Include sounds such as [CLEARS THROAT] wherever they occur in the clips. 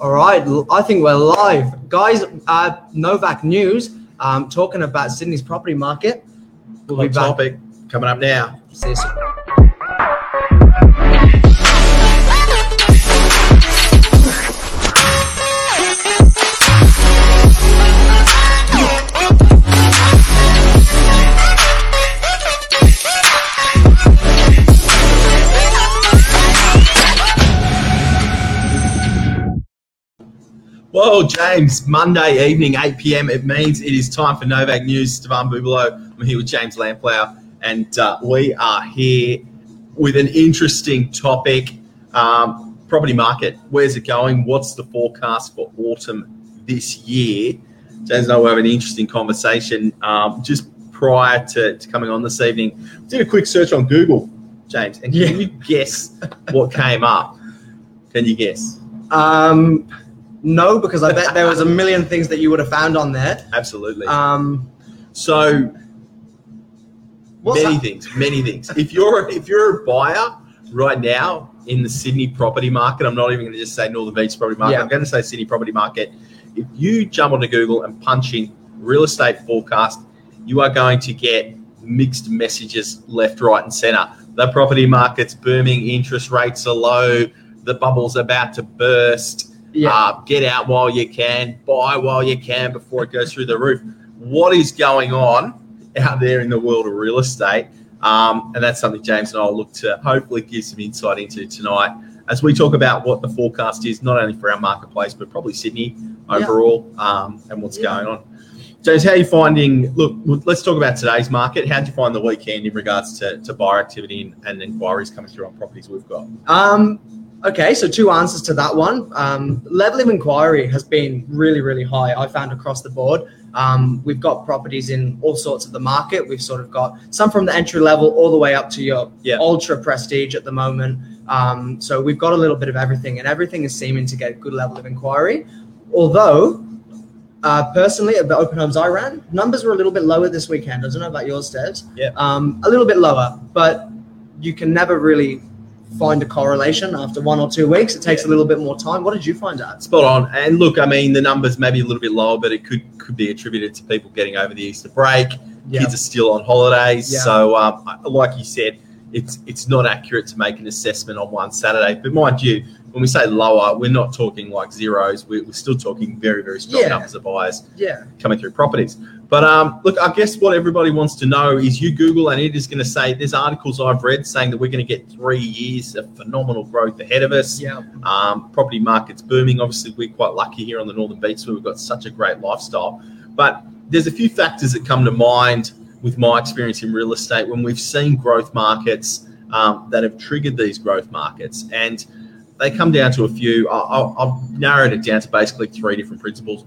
All right, I think we're live, guys. Uh, Novak News, um, talking about Sydney's property market. We'll Hot be back. topic coming up now. See you soon. Whoa, James, Monday evening, 8 p.m. It means it is time for Novak News. Stefan Bubalo. I'm here with James Lamplow, and uh, we are here with an interesting topic. Um, property market, where's it going? What's the forecast for autumn this year? James and I will have an interesting conversation um, just prior to, to coming on this evening. Did a quick search on Google, James, and can Yeah. you guess what came up? Can you guess? Um, no, because I bet there was a million things that you would have found on there. [LAUGHS] Absolutely. Um, So many that? things, many things. If you're if you're a buyer right now in the Sydney property market, I'm not even going to just say Northern Beach property market. Yeah. I'm going to say Sydney property market. If you jump onto Google and punch in real estate forecast, you are going to get mixed messages left, right, and centre. The property market's booming, interest rates are low, the bubble's about to burst. Yeah. Uh, get out while you can, buy while you can before it goes through the roof. What is going on out there in the world of real estate? Um, and that's something James and I will look to hopefully give some insight into tonight as we talk about what the forecast is, not only for our marketplace, but probably Sydney Yeah. overall um, and what's Yeah. going on. James, how are you finding? Look, let's talk about today's market. How did you find the weekend in regards to, to buyer activity and, and inquiries coming through on properties we've got? Um, okay, so two answers to that one. Um, level of inquiry has been really, really high. I found across the board. Um, we've got properties in all sorts of the market. We've sort of got some from the entry level all the way up to your Yeah. ultra prestige at the moment. Um, so we've got a little bit of everything, and everything is seeming to get a good level of inquiry. Although, uh, personally, at the open homes I ran, numbers were a little bit lower this weekend. I don't know about yours, Devs. Yeah. Um, a little bit lower, but you can never really find a correlation after one or two weeks. It takes a little bit more time. What did you find out? Spot on. And look, I mean, the numbers may be a little bit lower, but it could could be attributed to people getting over the Easter break. Kids are still on holidays, Yeah. so um, like you said, it's it's not accurate to make an assessment on one Saturday. But mind you, when we say lower, we're not talking like zeros. We're, we're still talking very very strong Yeah. numbers of buyers Yeah. coming through properties. But um, look, I guess what everybody wants to know is you Google and it is going to say there's articles I've read saying that we're going to get three years of phenomenal growth ahead of us. Yeah. Um, property market's booming. Obviously, we're quite lucky here on the Northern Beach where we've got such a great lifestyle. But there's a few factors that come to mind with my experience in real estate when we've seen growth markets um, that have triggered these growth markets. And they come down to a few. I'll, I've narrowed it down to basically three different principles.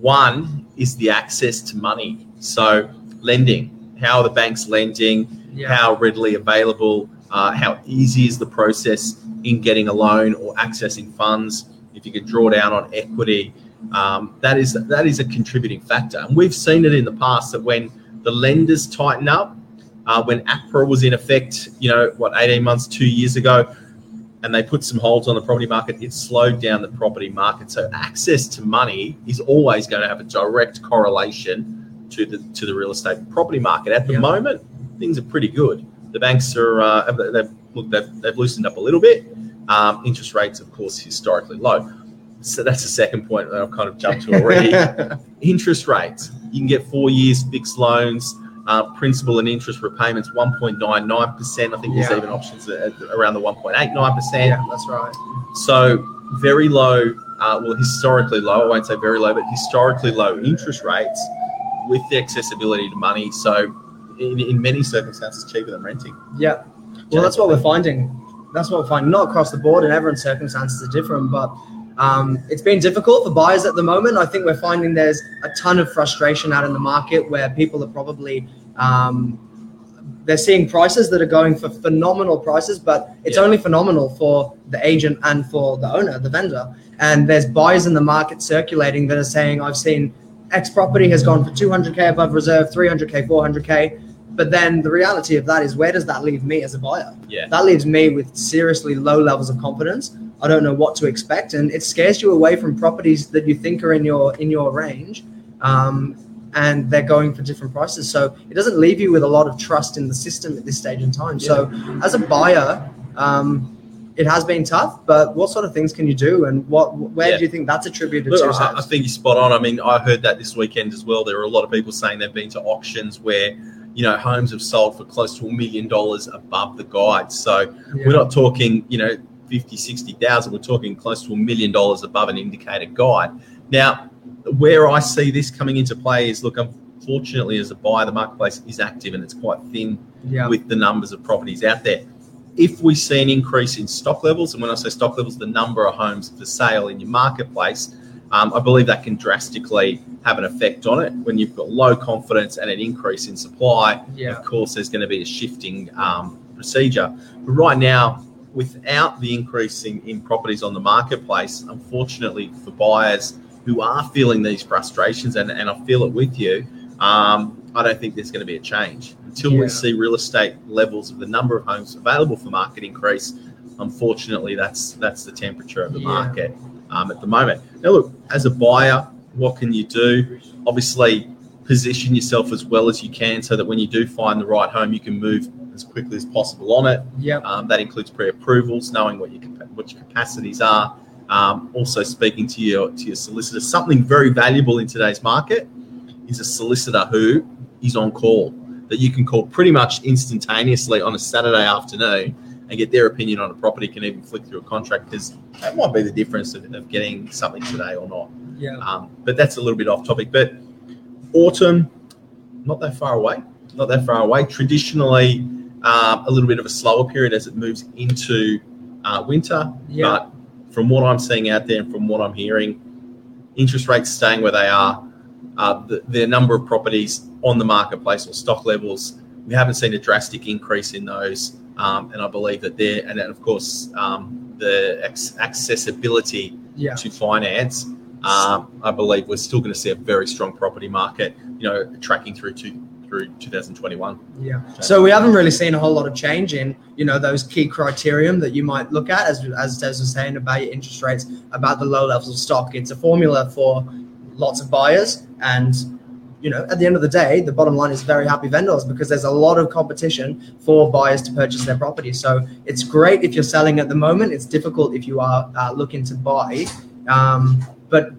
One is the access to money. So, lending. How are the banks lending? Yeah. how readily available, uh, how easy is the process in getting a loan or accessing funds. If you can draw down on equity, um, that is that is a contributing factor. And we've seen it in the past that when the lenders tighten up, uh, when APRA was in effect, you know, what eighteen months, two years ago, and they put some holds on the property market, it slowed down the property market. So access to money is always going to have a direct correlation to the to the real estate property market. At the Yeah. moment, things are pretty good. The banks are uh, they've look they've, they've loosened up a little bit. Um, interest rates, of course, historically low. So that's the second point that I've kind of jumped to already. [LAUGHS] interest rates. You can get four years fixed loans, uh, principal and interest repayments 1.99%. I think there's Yeah. even options at, at around the 1.89%. yeah, that's right. So very low, uh, well, historically low. I won't say very low, but historically low interest rates with the accessibility to money. So in, in many circumstances, cheaper than renting. Yeah. Well, that's what we're finding. That's what we're finding. Not across the board, and everyone's circumstances are different, but um, it's been difficult for buyers at the moment. I think we're finding there's a ton of frustration out in the market where people are probably um, they're seeing prices that are going for phenomenal prices, but it's Yeah. only phenomenal for the agent and for the owner, the vendor. And there's buyers in the market circulating that are saying, I've seen X property has gone for 200K above reserve, 300K, 400K. But then the reality of that is, where does that leave me as a buyer? Yeah. That leaves me with seriously low levels of confidence I don't know what to expect, and it scares you away from properties that you think are in your in your range. Um, and they're going for different prices. So it doesn't leave you with a lot of trust in the system at this stage in time. So as a buyer, um, it has been tough, but what sort of things can you do, and what where Yeah. do you think that's attributed Look, to? I, I think you're spot on. I mean, I heard that this weekend as well. There were a lot of people saying they've been to auctions where, you know, homes have sold for close to a million dollars above the guide. So Yeah. we're not talking, you know, 50, 60,000. We're talking close to a million dollars above an indicator guide. Now, where I see this coming into play is look, unfortunately, as a buyer, the marketplace is active and it's quite thin yeah, with the numbers of properties out there. If we see an increase in stock levels, and when I say stock levels, the number of homes for sale in your marketplace, um, I believe that can drastically have an effect on it. When you've got low confidence and an increase in supply, yeah, of course, there's going to be a shifting um, procedure. But right now, without the increase in, in properties on the marketplace, unfortunately for buyers who are feeling these frustrations, and, and I feel it with you, um, I don't think there's going to be a change until Yeah. we see real estate levels of the number of homes available for market increase. Unfortunately, that's that's the temperature of the Yeah. market um, at the moment. Now, look, as a buyer, what can you do? Obviously, position yourself as well as you can so that when you do find the right home, you can move as quickly as possible on it. yeah, Um, that includes pre-approvals, knowing what your what your capacities are. Um, also, speaking to your to your solicitor. Something very valuable in today's market is a solicitor who is on call that you can call pretty much instantaneously on a Saturday afternoon and get their opinion on a property. Can even flick through a contract because that might be the difference of, of getting something today or not. yeah, Um, but that's a little bit off topic. But autumn, not that far away. Not that far away. Traditionally, um, a little bit of a slower period as it moves into uh, winter. Yeah. But from what I'm seeing out there and from what I'm hearing, interest rates staying where they are, uh, the, the number of properties on the marketplace or stock levels, we haven't seen a drastic increase in those. Um, and I believe that there, and then of course, um, the ac- accessibility yeah. to finance, um, I believe we're still going to see a very strong property market. You know, tracking through to through 2021. Yeah. So we haven't really seen a whole lot of change in, you know, those key criterion that you might look at, as as Des was saying about your interest rates, about the low levels of stock. It's a formula for lots of buyers, and you know, at the end of the day, the bottom line is very happy vendors because there's a lot of competition for buyers to purchase their property. So it's great if you're selling at the moment. It's difficult if you are uh, looking to buy. Um, but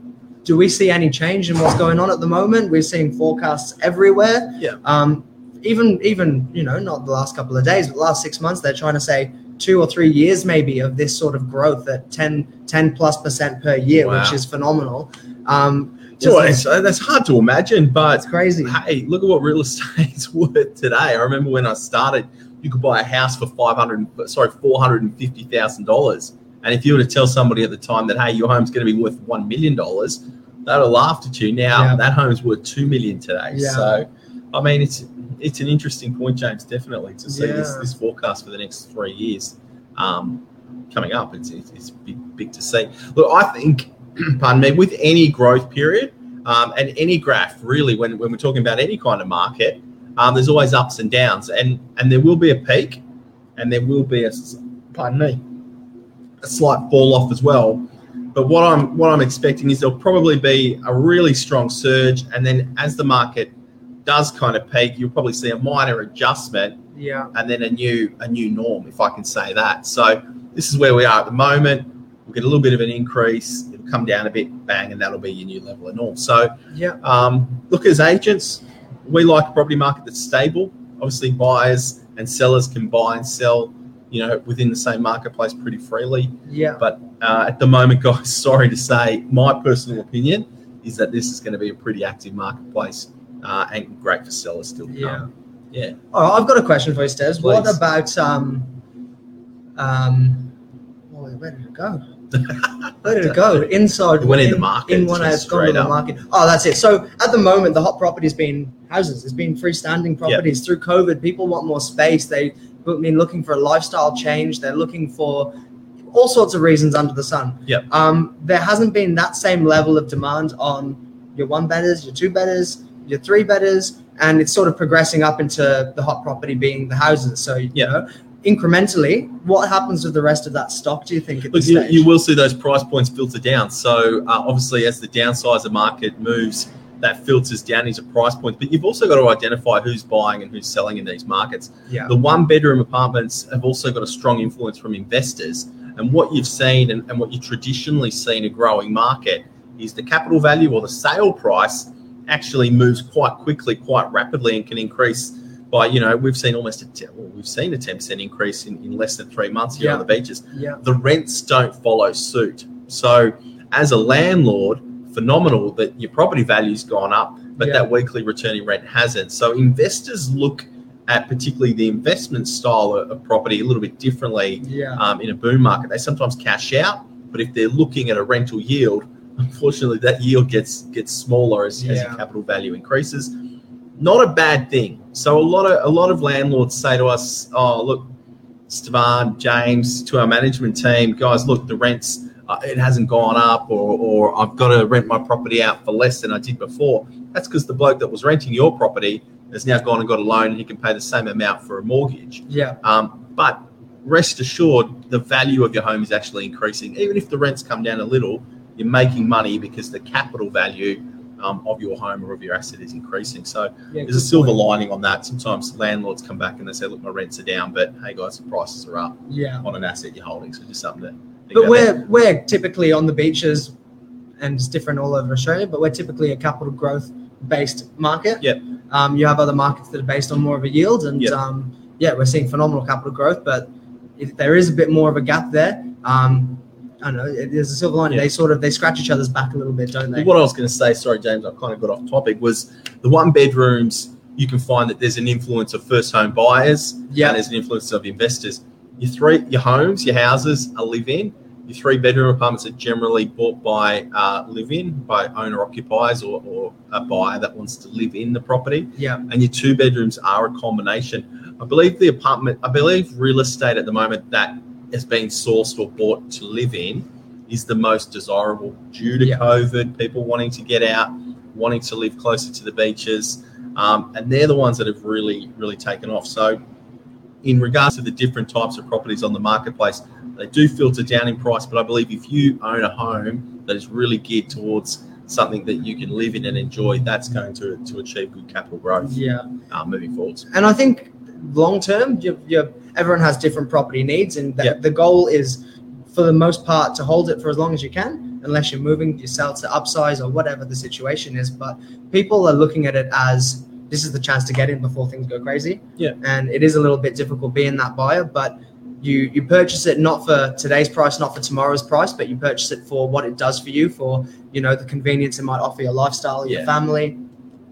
do we see any change in what's going on at the moment? We're seeing forecasts everywhere. Yeah. Um, even even you know not the last couple of days, but the last six months, they're trying to say two or three years maybe of this sort of growth at 10, 10 plus percent per year, Wow. which is phenomenal. Um, So it's, that's hard to imagine, but it's crazy. hey, look at what real [LAUGHS] estate's worth today. I remember when I started, you could buy a house for five hundred, sorry, four hundred and fifty thousand dollars. And if you were to tell somebody at the time that hey, your home's going to be worth one million dollars, they'd have laughed at you. Now Yeah. that home's worth 2 million today. Yeah. So, I mean, it's it's an interesting point, James. Definitely to see this, Yeah. this forecast for the next three years um, coming up. It's, it's it's big big to see. Look, I think, [CLEARS THROAT] pardon me, with any growth period um, and any graph, really, when, when we're talking about any kind of market, um, there's always ups and downs, and and there will be a peak, and there will be a pardon me, a slight fall off as well. But what I'm what I'm expecting is there'll probably be a really strong surge, and then as the market does kind of peak, you'll probably see a minor adjustment, Yeah. and then a new a new norm, if I can say that. So this is where we are at the moment. We'll get a little bit of an increase. It'll come down a bit, bang, and that'll be your new level of norm. So Yeah. um, look, as agents, we like a property market that's stable. Obviously, buyers and sellers can buy and sell, you know, within the same marketplace pretty freely. Yeah. But uh, at the moment, [LAUGHS] guys, sorry to say, my personal opinion is that this is going to be a pretty active marketplace uh, and great for sellers still to Yeah. come. Yeah. Oh, I've got a question for you, Stez. What about um um where did it go? [LAUGHS] Where did it go? Inside. It went in the market, In when it's gone to the market. Oh, that's it. So at the moment, the hot property's been houses. It's been freestanding properties through COVID. People want more space. They been looking for a lifestyle change. They're looking for all sorts of reasons under the sun. Yep. Um, there hasn't been that same level of demand on your one bedders, your two bedders, your three bedders, and it's sort of progressing up into the hot property being the houses. So you Yep. know, incrementally, what happens with the rest of that stock? Do you think Look, you, you will see those price points filter down. So uh, obviously, as the downsizer market moves, that filters down into price points. But you've also got to identify who's buying and who's selling in these markets. yeah, The one bedroom apartments have also got a strong influence from investors. And what you've seen and, and what you traditionally see in a growing market is the capital value or the sale price actually moves quite quickly, quite rapidly, and can increase by, you know, we've seen almost a, well, we've seen a 10% increase in, in less than three months here on the beaches yeah, the rents don't follow suit. So, as a landlord, phenomenal that your property value's gone up, but Yeah. that weekly returning rent hasn't. So, investors look at particularly the investment style of, property a little bit differently yeah, um, in a boom market. They sometimes cash out, but if they're looking at a rental yield, [LAUGHS] unfortunately, that yield gets gets smaller as, as your capital value increases. Not a bad thing. So a lot of a lot of landlords say to us, "Oh, look, Stevan, James, to our management team, guys, look, the rents uh, it hasn't gone up, or or I've got to rent my property out for less than I did before." That's because the bloke that was renting your property has now gone and got a loan, and he can pay the same amount for a mortgage. yeah, Um, but rest assured, the value of your home is actually increasing. Even if the rents come down a little, you're making money because the capital value um, of your home or of your asset is increasing. So yeah. there's a silver point. lining on that. Sometimes landlords come back and they say, "Look, my rents are down, but hey guys, the prices are up Yeah, on an asset you're holding." So just something to but we're we're typically on the beaches, and it's different all over Australia. But we're typically a capital growth based market. Yep. Um, you have other markets that are based on more of a yield, and Yep. um, yeah, we're seeing phenomenal capital growth. But if there is a bit more of a gap there, um, I don't know. There's a silver lining. Yeah. They sort of they scratch each other's back a little bit, don't they? What I was going to say, sorry, James, I kind of got off topic, was the one bedrooms. You can find that there's an influence of first home buyers, Yeah. and there's an influence of investors. Your three, your homes, your houses are live in. Your three bedroom apartments are generally bought by uh, live in by owner occupiers or, or a buyer that wants to live in the property. Yeah, And your two bedrooms are a combination. I believe the apartment, I believe real estate at the moment that is being sourced or bought to live in is the most desirable due to Yeah. COVID, people wanting to get out, wanting to live closer to the beaches. Um, and they're the ones that have really, really taken off. So, in regards to the different types of properties on the marketplace, they do filter down in price. But I believe if you own a home that is really geared towards something that you can live in and enjoy, that's going to, to achieve good capital growth yeah. uh, moving forwards. And I think long term, you, you, everyone has different property needs, and the, Yeah. the goal is, for the most part, to hold it for as long as you can, unless you're moving yourself to upsize or whatever the situation is. But people are looking at it as this is the chance to get in before things go crazy. Yeah. And it is a little bit difficult being that buyer, but you you purchase it not for today's price, not for tomorrow's price, but you purchase it for what it does for you, for you know the convenience it might offer your lifestyle, your Yeah. family.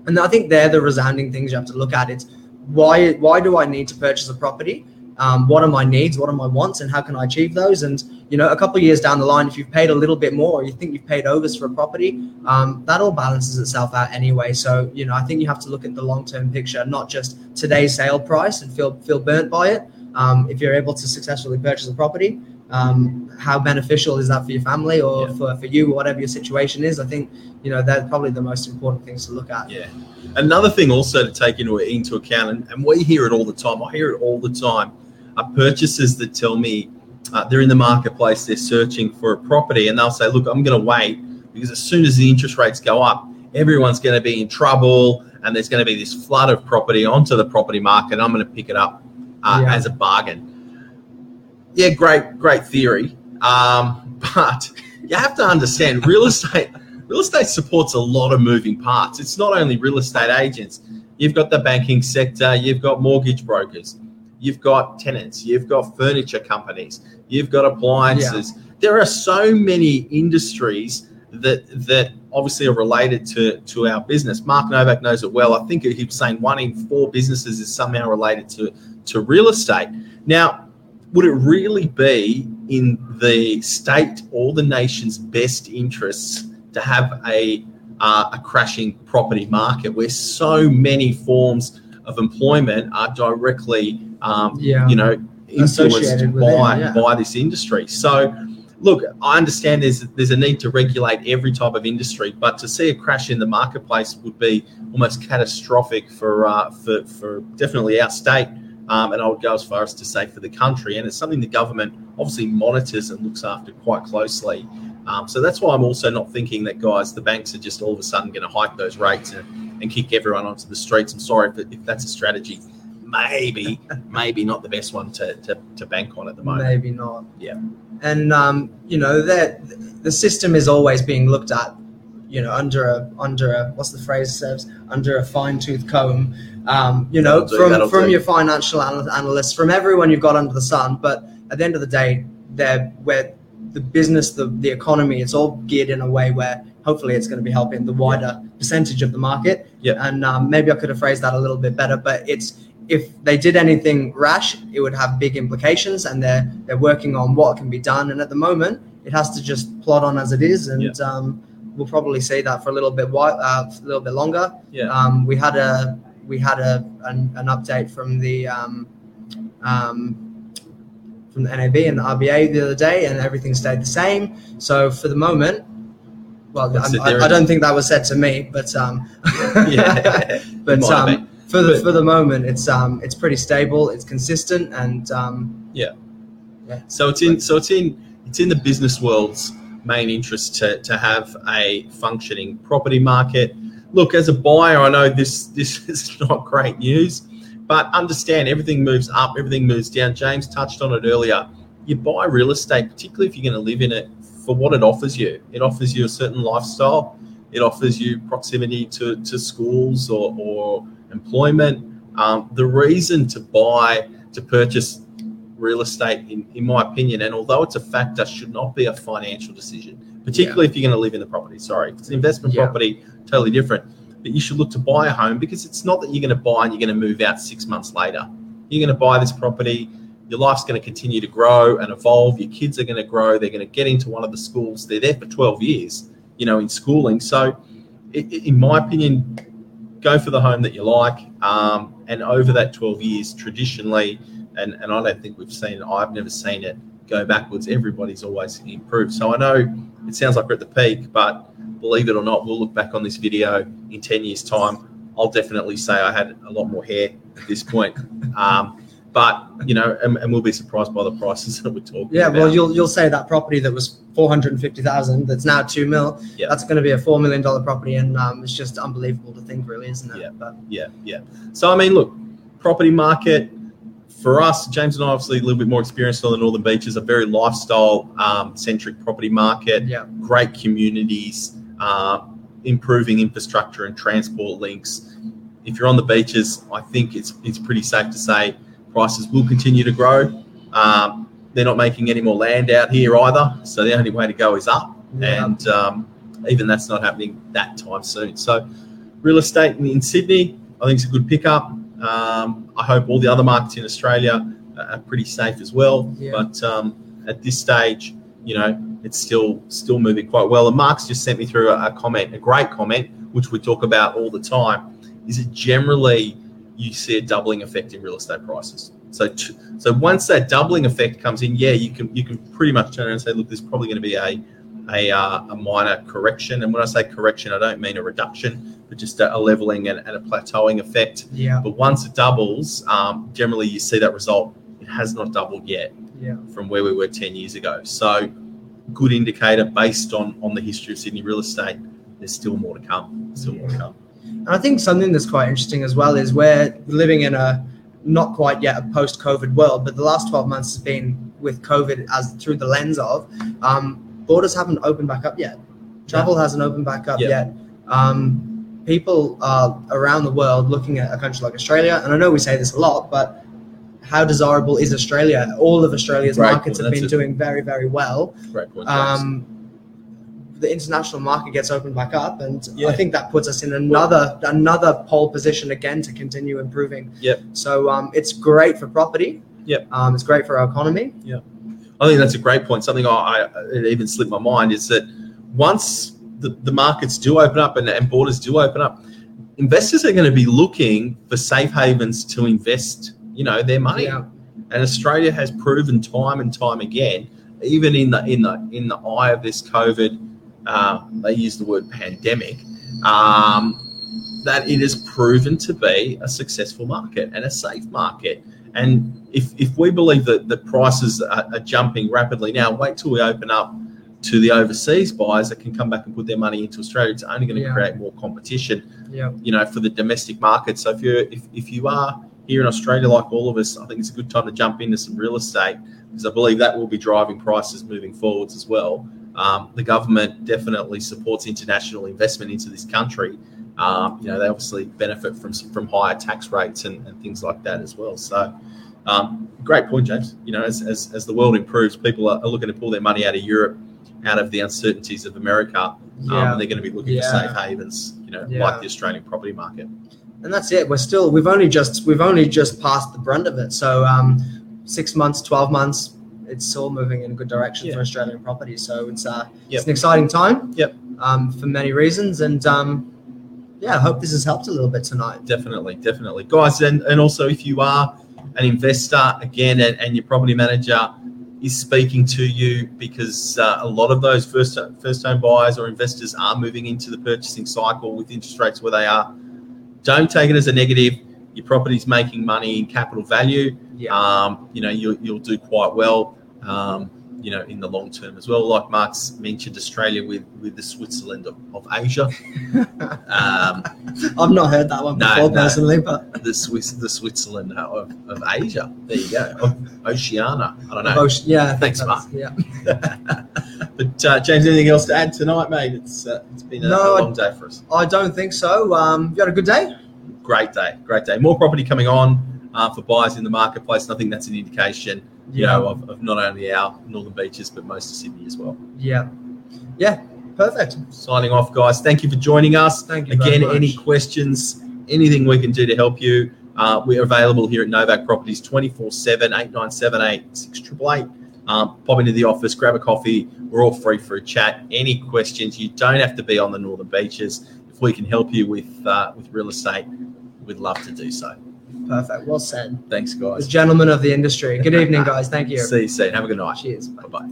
And I think they're the resounding things you have to look at. It's why why do I need to purchase a property? Um, what are my needs? What are my wants? And how can I achieve those? And you know, a couple of years down the line, if you've paid a little bit more, or you think you've paid overs for a property, um, that all balances itself out anyway. So you know, I think you have to look at the long term picture, not just today's sale price and feel feel burnt by it. Um, if you're able to successfully purchase a property, um, how beneficial is that for your family or Yeah. for, for you, whatever your situation is? I think you know they're probably the most important things to look at. Yeah. Another thing also to take into into account, and, and we hear it all the time. I hear it all the time. Are purchasers that tell me uh, they're in the marketplace, they're searching for a property, and they'll say, "Look, I'm going to wait because as soon as the interest rates go up, everyone's going to be in trouble, and there's going to be this flood of property onto the property market. I'm going to pick it up uh, Yeah. as a bargain." Yeah, great, great theory, um, [LAUGHS] but you have to understand real estate real estate supports a lot of moving parts. It's not only real estate agents. You've got the banking sector, you've got mortgage brokers, you've got tenants, you've got furniture companies, you've got appliances. There are so many industries that that obviously are related to to our business. Mark Novak knows it well. I think he was saying one in four businesses is somehow related to to real estate. Now, would it really be in the state or the nation's best interests to have a uh, a crashing property market where so many forms of employment are directly, um, Yeah. you know, influenced by it, yeah. by this industry. So, look, I understand there's there's a need to regulate every type of industry, but to see a crash in the marketplace would be almost catastrophic for uh, for for definitely our state um, and I would go as far as to say for the country. And it's something the government obviously monitors and looks after quite closely. Um, so that's why I'm also not thinking that guys, the banks are just all of a sudden going to hike those rates and, and kick everyone onto the streets. I'm sorry if, if that's a strategy. Maybe, [LAUGHS] maybe not the best one to, to, to bank on at the moment. Maybe not. Yeah. And um, you know that the system is always being looked at, you know, under a under a what's the phrase says under a fine tooth comb. Um, you know, do, from from do. your financial anal- analysts, from everyone you've got under the sun. But at the end of the day, they're where the business, the the economy, it's all geared in a way where hopefully it's going to be helping the wider percentage of the market. Yeah. And um, maybe I could have phrased that a little bit better, but it's if they did anything rash, it would have big implications, and they're they're working on what can be done. And at the moment, it has to just plod on as it is, and um, we'll probably see that for a little bit while, uh, a little bit longer. Yeah. Um, we had a we had a an, an update from the um, um, from the NAB and the RBA the other day, and everything stayed the same. So for the moment, well, I, I, don't think that was said to me, but um, [LAUGHS] Yeah. [LAUGHS] but um, for the But- for the moment, it's um, it's pretty stable, it's consistent, and um, So it's in so it's in it's in the business world's main interest to, to have a functioning property market. Look, as a buyer, I know this this [LAUGHS] is not great news, but understand everything moves up, everything moves down. James touched on it earlier. You buy real estate, particularly if you're going to live in it, for what it offers you. It offers you a certain lifestyle. It offers you proximity to, to schools or, or employment. Um, the reason to buy, to purchase real estate, in, in my opinion, and although it's a factor, should not be a financial decision, particularly if you're going to live in the property. Sorry, if it's an investment Yeah. property, totally different. But you should look to buy a home because it's not that you're going to buy and you're going to move out six months later. You're going to buy this property. Your life's going to continue to grow and evolve. Your kids are going to grow. They're going to get into one of the schools. They're there for 12 years, you know, in schooling. So, i- i- in my opinion, go for the home that you like. Um, and over that 12 years, traditionally, and, and I don't think we've seen, I've never seen it go backwards. Everybody's always improved. So I know it sounds like we're at the peak, but believe it or not, we'll look back on this video in 10 years' time. I'll definitely say I had a lot more hair at this point. [LAUGHS] Um, but, you know, and, and we'll be surprised by the prices [LAUGHS] that we're talking yeah, about. well, you'll you'll say that property that was four hundred and fifty thousand, that's now two mil, Yeah. that's going to be a four million dollar property, and um, it's just unbelievable to think, really, isn't it? Yeah. But Yeah, yeah. So I mean, look, property market for us, James and I obviously a little bit more experienced on the Northern Beaches, a very lifestyle um, centric property market, yeah, great communities, uh, improving infrastructure and transport links. If you're on the beaches, I think it's it's pretty safe to say prices will continue to grow. Um, they're not making any more land out here either, so the only way to go is up, Yeah. and um, even that's not happening that time soon. So, real estate in, in Sydney, I think it's a good pickup. Um, I hope all the other markets in Australia are pretty safe as well. Yeah. But um, at this stage, you know, it's still still moving quite well. And Mark's just sent me through a, a comment, a great comment, which we talk about all the time. Is it generally you see a doubling effect in real estate prices? So, t- so once that doubling effect comes in, yeah, you can you can pretty much turn around and say, look, there's probably going to be a a, uh, a minor correction. And when I say correction, I don't mean a reduction, but just a, a leveling and, and a plateauing effect. yeah, But once it doubles, um, generally you see that result. It has not doubled yet yeah. from where we were 10 years ago. So, good indicator based on, on the history of Sydney real estate. There's still more to come. Still more to come. And I think something that's quite interesting as well is we're living in a not quite yet a post-COVID world, but the last 12 months has been with COVID as through the lens of um, borders haven't opened back up yet. Travel hasn't opened back up Yeah. yet. Um, people are around the world looking at a country like Australia, and I know we say this a lot, but how desirable is Australia? All of Australia's Right, markets well, have been it. doing very, very well point. Um, the international market gets opened back up, and Yeah. I think that puts us in another another pole position again to continue improving. Yep. So um, it's great for property. Yep. Um, it's great for our economy. I think that's a great point. Something I, I it even slipped my mind is that once the, the markets do open up and, and borders do open up, investors are going to be looking for safe havens to invest, you know, their money. Yeah. And Australia has proven time and time again, even in the in the in the eye of this COVID, uh, they use the word pandemic, um, that it has proven to be a successful market and a safe market. And if, if we believe that the prices are, are jumping rapidly now, wait till we open up to the overseas buyers that can come back and put their money into Australia. It's only going to Yeah. create more competition Yeah. you know, for the domestic market. So if you're if, if you are here in Australia, like all of us, I think it's a good time to jump into some real estate because I believe that will be driving prices moving forwards as well. Um, the government definitely supports international investment into this country. Um, you know, they obviously benefit from from higher tax rates and, and things like that as well. So, um, great point, James. You know, as, as, as the world improves, people are, are looking to pull their money out of Europe, out of the uncertainties of America, um, Yeah. and they're going to be looking Yeah. for safe havens. You know, Yeah. like the Australian property market. and that's it. We're still we've only just we've only just passed the brunt of it. So um, six months, twelve months, it's all moving in a good direction for Australian property. So it's uh, Yep. it's an exciting time. Yep. Um, for many reasons, and um, yeah, I hope this has helped a little bit tonight. Definitely, definitely, guys. And and also, if you are an investor again, and, and your property manager is speaking to you because uh, a lot of those first first home buyers or investors are moving into the purchasing cycle with interest rates where they are. Don't take it as a negative. Your property's making money in capital value. Yeah. Um, you know, you'll, you'll do quite well. Um, you know, in the long term as well. Like Mark's mentioned, Australia with with the Switzerland of, of Asia. [LAUGHS] um, I've not heard that one No, before no. personally, but the Swiss, the Switzerland of, of Asia. There you go. Of Oceania. I don't know. Yeah. Thanks, Mark. Yeah. [LAUGHS] but uh, James, anything else to add tonight, mate? It's uh, it's been a, No, a I- long day for us. I don't think so. Um, you had a good day. Great day, great day. More property coming on uh, for buyers in the marketplace. And I think that's an indication, you know, of, of not only our northern beaches but most of Sydney as well. Yeah. Yeah. Perfect. Signing off, guys. Thank you for joining us. Thank you. Again, any questions, anything we can do to help you, uh, we're available here at Novak Properties 24 7, 8978 6888. Um, pop into the office, grab a coffee. We're all free for a chat. Any questions, you don't have to be on the northern beaches. If we can help you with uh, with real estate, we'd love to do so. Perfect. Well said. Thanks, The guys. gentleman of the industry. Good evening, guys. Thank you. [LAUGHS] See you soon. Have a good night. Cheers. Bye bye.